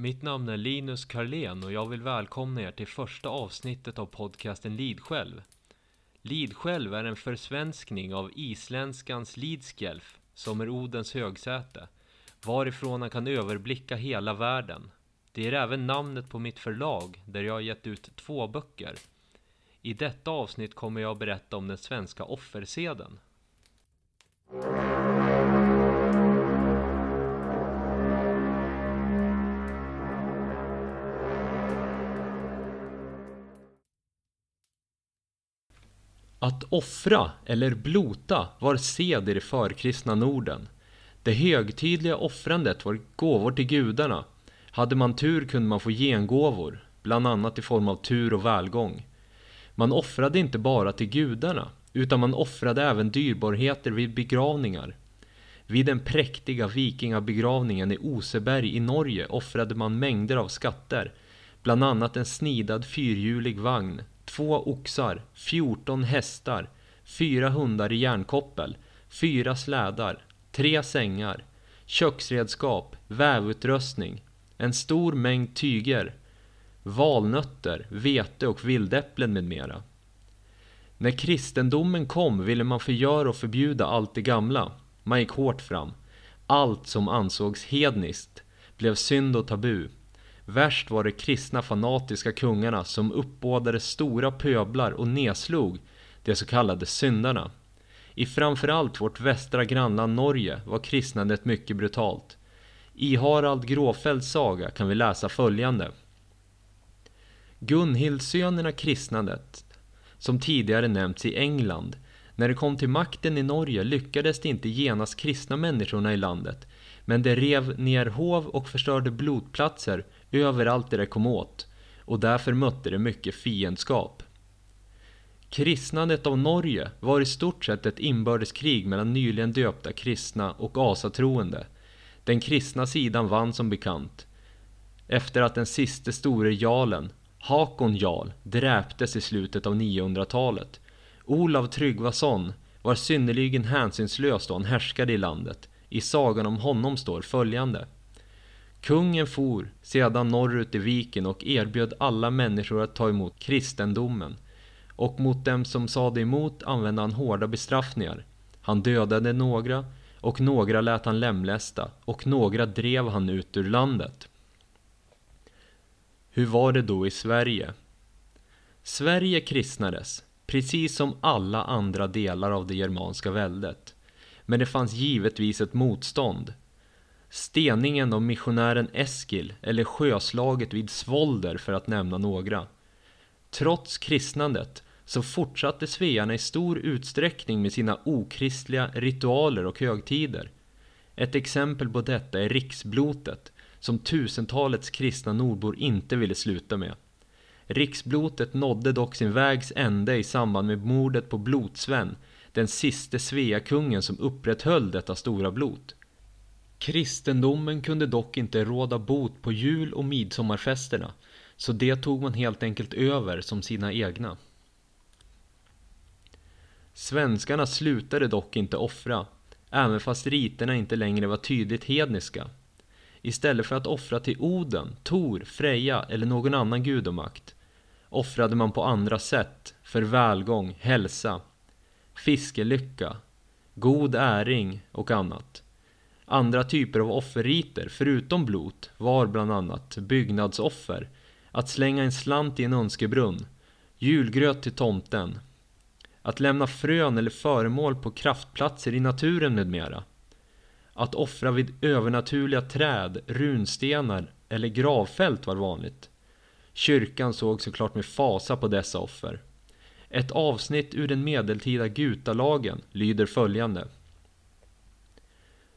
Mitt namn är Linus Karlén och jag vill välkomna er till första avsnittet av podcasten Lidsjälv. Lidsjälv är en försvenskning av isländskans Lidskjelf, som är Odens högsäte, varifrån han kan överblicka hela världen. Det är även namnet på mitt förlag, där jag har gett ut två böcker. I detta avsnitt kommer jag att berätta om den svenska offerseden. Att offra eller blota var sed i det förkristna Norden. Det högtidliga offrandet var gåvor till gudarna. Hade man tur kunde man få gengåvor, bland annat i form av tur och välgång. Man offrade inte bara till gudarna, utan man offrade även dyrbarheter vid begravningar. Vid den präktiga vikingabegravningen i Oseberg i Norge offrade man mängder av skatter, bland annat en snidad fyrhjulig vagn, två oxar, 14 hästar, fyra hundar i järnkoppel, fyra slädar, tre sängar, köksredskap, vävutrustning, en stor mängd tyger, valnötter, vete och vildäpplen med mera. När kristendomen kom ville man förgöra och förbjuda allt det gamla. Man gick hårt fram. Allt som ansågs hedniskt blev synd och tabu. Värst var de kristna fanatiska kungarna som uppbådade stora pöblar och nedslog de så kallade syndarna. I framförallt vårt västra grannland Norge var kristnandet mycket brutalt. I Harald Gråfeldts saga kan vi läsa följande. Gunhildsönerna kristnandet, som tidigare nämnts i England, när de kom till makten i Norge lyckades de inte genast kristna människorna i landet, men de rev ner hov och förstörde blodplatser överallt där de kom åt, och därför mötte de mycket fiendskap. Kristnandet av Norge var i stort sett ett inbördeskrig mellan nyligen döpta kristna och asatroende. Den kristna sidan vann som bekant, efter att den siste store jarlen, Hakon Jarl, dräptes i slutet av 900-talet. Olav Tryggvason var synnerligen hänsynslös då han härskade i landet. I sagan om honom står följande. Kungen for sedan norrut i viken och erbjöd alla människor att ta emot kristendomen. Och mot dem som sade emot använde han hårda bestraffningar. Han dödade några och några lät han lemlästa och några drev han ut ur landet. Hur var det då i Sverige? Sverige kristnades, precis som alla andra delar av det germanska väldet. Men det fanns givetvis ett motstånd. Steningen av missionären Eskil eller sjöslaget vid Svolder för att nämna några. Trots kristnandet så fortsatte svearna i stor utsträckning med sina okristliga ritualer och högtider. Ett exempel på detta är riksblotet som tusentalets kristna nordbor inte ville sluta med. Riksblotet nådde dock sin vägs ände i samband med mordet på Blodsven, den siste Sveakungen som upprätthöll detta stora blot. Kristendomen kunde dock inte råda bot på jul och midsommarfesterna, så det tog man helt enkelt över som sina egna. Svenskarna slutade dock inte offra, även fast riterna inte längre var tydligt hedniska. Istället för att offra till Oden, Tor, Freja eller någon annan gudomakt offrade man på andra sätt för välgång, hälsa, fiskelycka, god äring och annat. Andra typer av offerriter, förutom blot, var bland annat byggnadsoffer, att slänga en slant i en önskebrunn, julgröt till tomten, att lämna frön eller föremål på kraftplatser i naturen med mera. Att offra vid övernaturliga träd, runstenar eller gravfält var vanligt. Kyrkan såg såklart med fasa på dessa offer. Ett avsnitt ur den medeltida gutalagen lyder följande.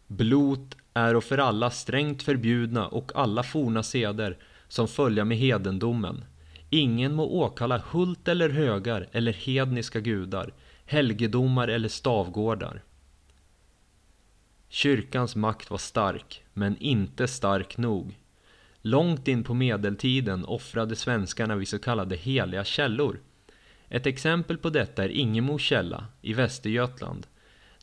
Blot är och för alla strängt förbjudna och alla forna seder som följa med hedendomen. Ingen må åkalla hult eller högar eller hedniska gudar, helgedomar eller stavgårdar. Kyrkans makt var stark, men inte stark nog. Långt in på medeltiden offrade svenskarna vid så kallade heliga källor. Ett exempel på detta är Ingemo källa i Västergötland,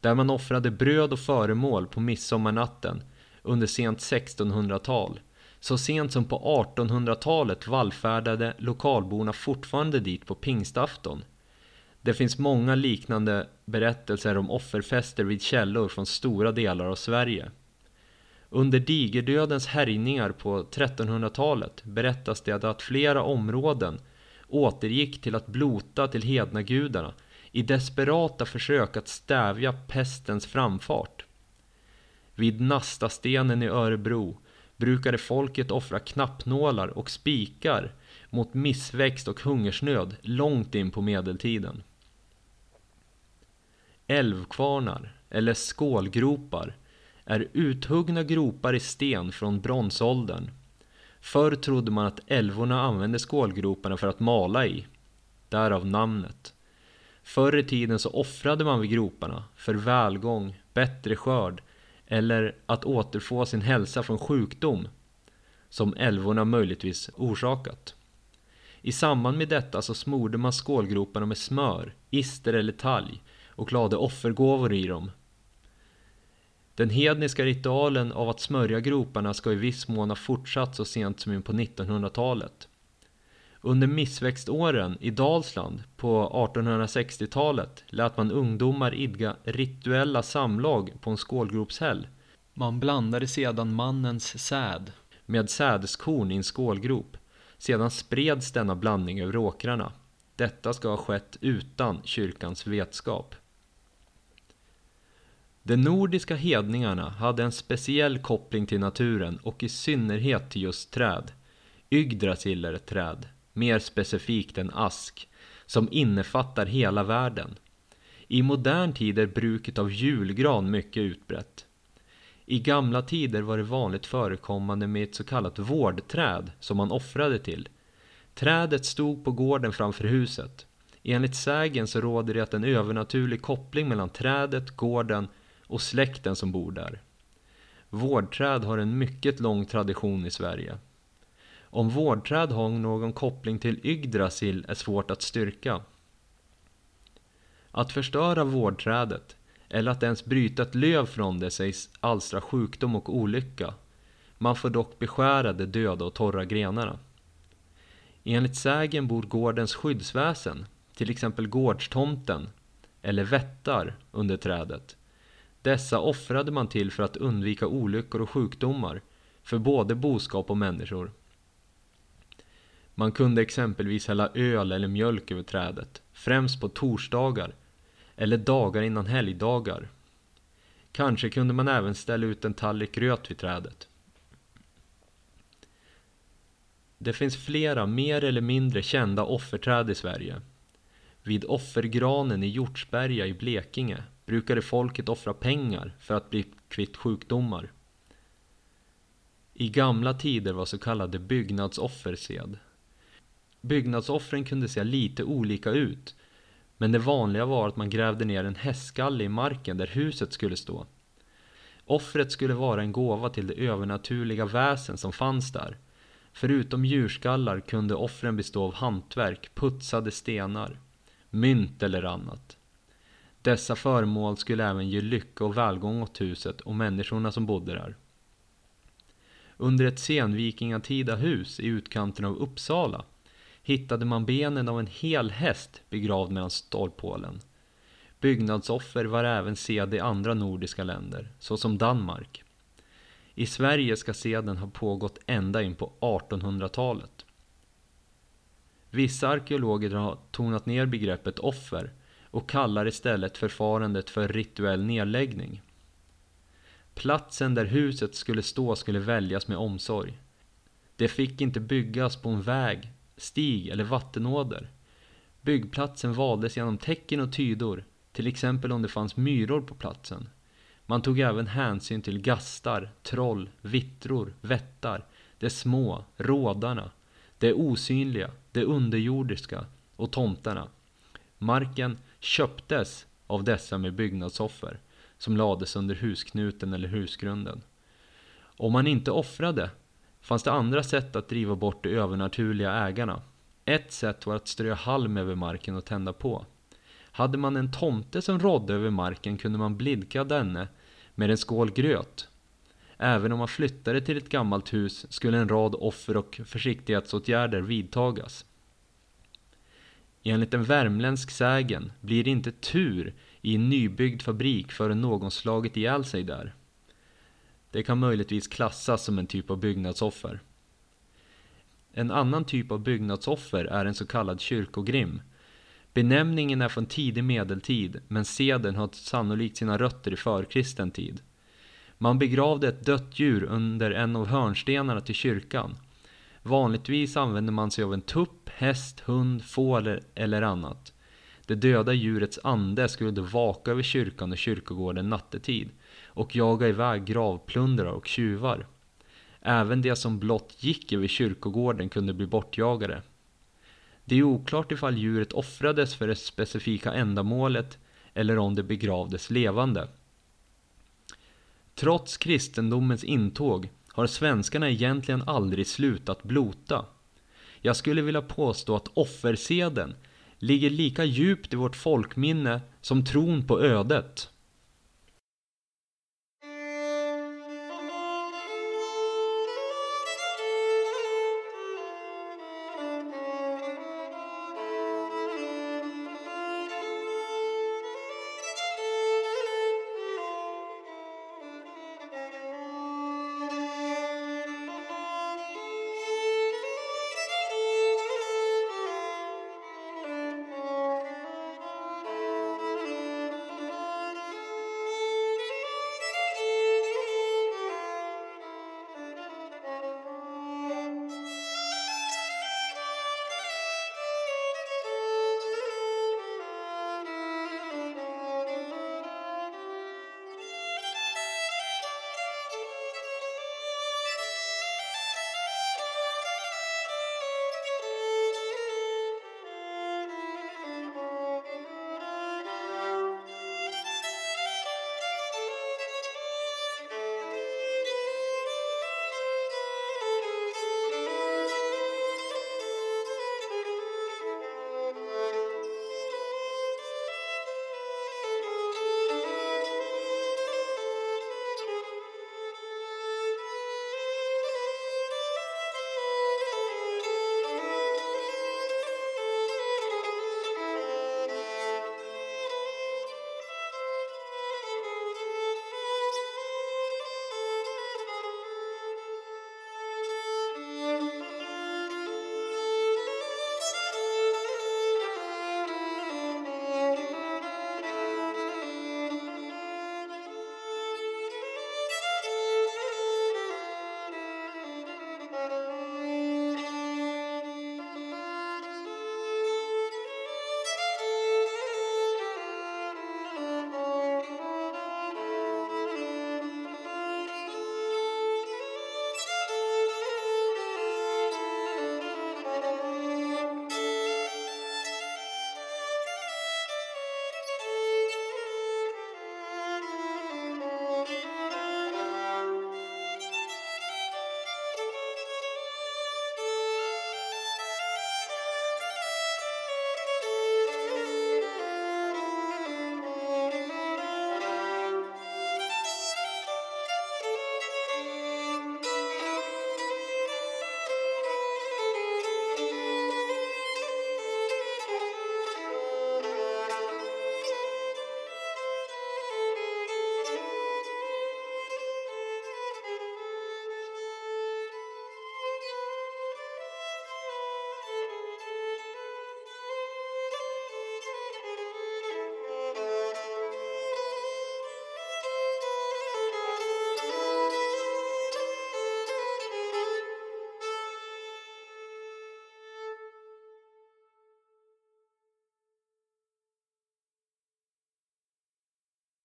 där man offrade bröd och föremål på midsommarnatten under sent 1600-tal, Så sent som på 1800-talet vallfärdade lokalborna fortfarande dit på pingstafton. Det finns många liknande berättelser om offerfester vid källor från stora delar av Sverige. Under digerdödens härjningar på 1300-talet berättas det att flera områden återgick till att blota till hednagudarna i desperata försök att stävja pestens framfart. Vid Nastastenen i Örebro brukade folket offra knappnålar och spikar mot missväxt och hungersnöd långt in på medeltiden. Älvkvarnar, eller skålgropar, är uthuggna gropar i sten från bronsåldern. Förr trodde man att älvorna använde skålgroparna för att mala i, därav namnet. Förr i tiden så offrade man vid groparna för välgång, bättre skörd eller att återfå sin hälsa från sjukdom som älvorna möjligtvis orsakat. I samband med detta så smorde man skålgroparna med smör, ister eller talg och lade offergåvor i dem. Den hedniska ritualen av att smörja groparna ska i viss mån ha fortsatt så sent som in på 1900-talet. Under missväxtåren i Dalsland på 1860-talet lät man ungdomar idga rituella samlag på en skålgropshäll. Man blandade sedan mannens säd med sädeskorn i en skålgrop. Sedan spreds denna blandning över åkrarna. Detta ska ha skett utan kyrkans vetskap. De nordiska hedningarna hade en speciell koppling till naturen och i synnerhet till just träd. Yggdrasil är ett träd, mer specifikt en ask, som innefattar hela världen. I modern tid är bruket av julgran mycket utbrett. I gamla tider var det vanligt förekommande med ett så kallat vårdträd som man offrade till. Trädet stod på gården framför huset. Enligt sägen så råder det att en övernaturlig koppling mellan trädet, gården och släkten som bor där. Vårdträd har en mycket lång tradition i Sverige. Om vårdträd har någon koppling till Yggdrasil är svårt att styrka. Att förstöra vårdträdet eller att ens bryta ett löv från det sägs alstra sjukdom och olycka. Man får dock beskära de döda och torra grenarna. Enligt sägen bor gårdens skyddsväsen, till exempel gårdstomten eller vättar under trädet. Dessa offrade man till för att undvika olyckor och sjukdomar för både boskap och människor. Man kunde exempelvis hälla öl eller mjölk över trädet, främst på torsdagar eller dagar innan helgdagar. Kanske kunde man även ställa ut en tallrik gröt vid trädet. Det finns flera mer eller mindre kända offerträd i Sverige. Vid offergranen i Hjortsberga i Blekinge brukade folket offra pengar för att bli kvitt sjukdomar. I gamla tider var så kallade byggnadsoffer sed. Byggnadsoffren kunde se lite olika ut, men det vanliga var att man grävde ner en hästskalle i marken där huset skulle stå. Offret skulle vara en gåva till det övernaturliga väsen som fanns där. Förutom djurskallar kunde offren bestå av hantverk, putsade stenar, mynt eller annat. Dessa föremål skulle även ge lycka och välgång åt huset och människorna som bodde där. Under ett senvikingatida hus i utkanten av Uppsala hittade man benen av en hel häst begravd mellan stolphålen. Byggnadsoffer var även sed i andra nordiska länder, såsom Danmark. I Sverige ska seden ha pågått ända in på 1800-talet. Vissa arkeologer har tonat ner begreppet offer och kallar istället förfarandet för rituell nedläggning. Platsen där huset skulle stå skulle väljas med omsorg. Det fick inte byggas på en väg, stig eller vattenåder. Byggplatsen valdes genom tecken och tydor, till exempel om det fanns myror på platsen. Man tog även hänsyn till gastar, troll, vittror, vättar, de små, rådarna, det osynliga, det underjordiska och tomtarna. Marken köptes av dessa med byggnadsoffer som lades under husknuten eller husgrunden. Om man inte offrade fanns det andra sätt att driva bort de övernaturliga ägarna. Ett sätt var att strö halm över marken och tända på. Hade man en tomte som rådde över marken kunde man blidka denne med en skål gröt. Även om man flyttade till ett gammalt hus skulle en rad offer och försiktighetsåtgärder vidtagas. Enligt en värmländsk sägen blir det inte tur i en nybyggd fabrik förrän någon slagit ihjäl sig där. Det kan möjligtvis klassas som en typ av byggnadsoffer. En annan typ av byggnadsoffer är en så kallad kyrkogrim. Benämningen är från tidig medeltid, men seden har sannolikt sina rötter i förkristen tid. Man begravde ett dött djur under en av hörnstenarna till kyrkan. Vanligtvis använder man sig av en tupp, häst, hund, får eller annat. Det döda djurets ande skulle då vaka över kyrkan och kyrkogården nattetid och jaga iväg gravplundrare och tjuvar. Även de som blott gick över kyrkogården kunde bli bortjagade. Det är oklart ifall djuret offrades för det specifika ändamålet eller om det begravdes levande. Trots kristendomens intåg har svenskarna egentligen aldrig slutat blota. Jag skulle vilja påstå att offerseden ligger lika djupt i vårt folkminne som tron på ödet.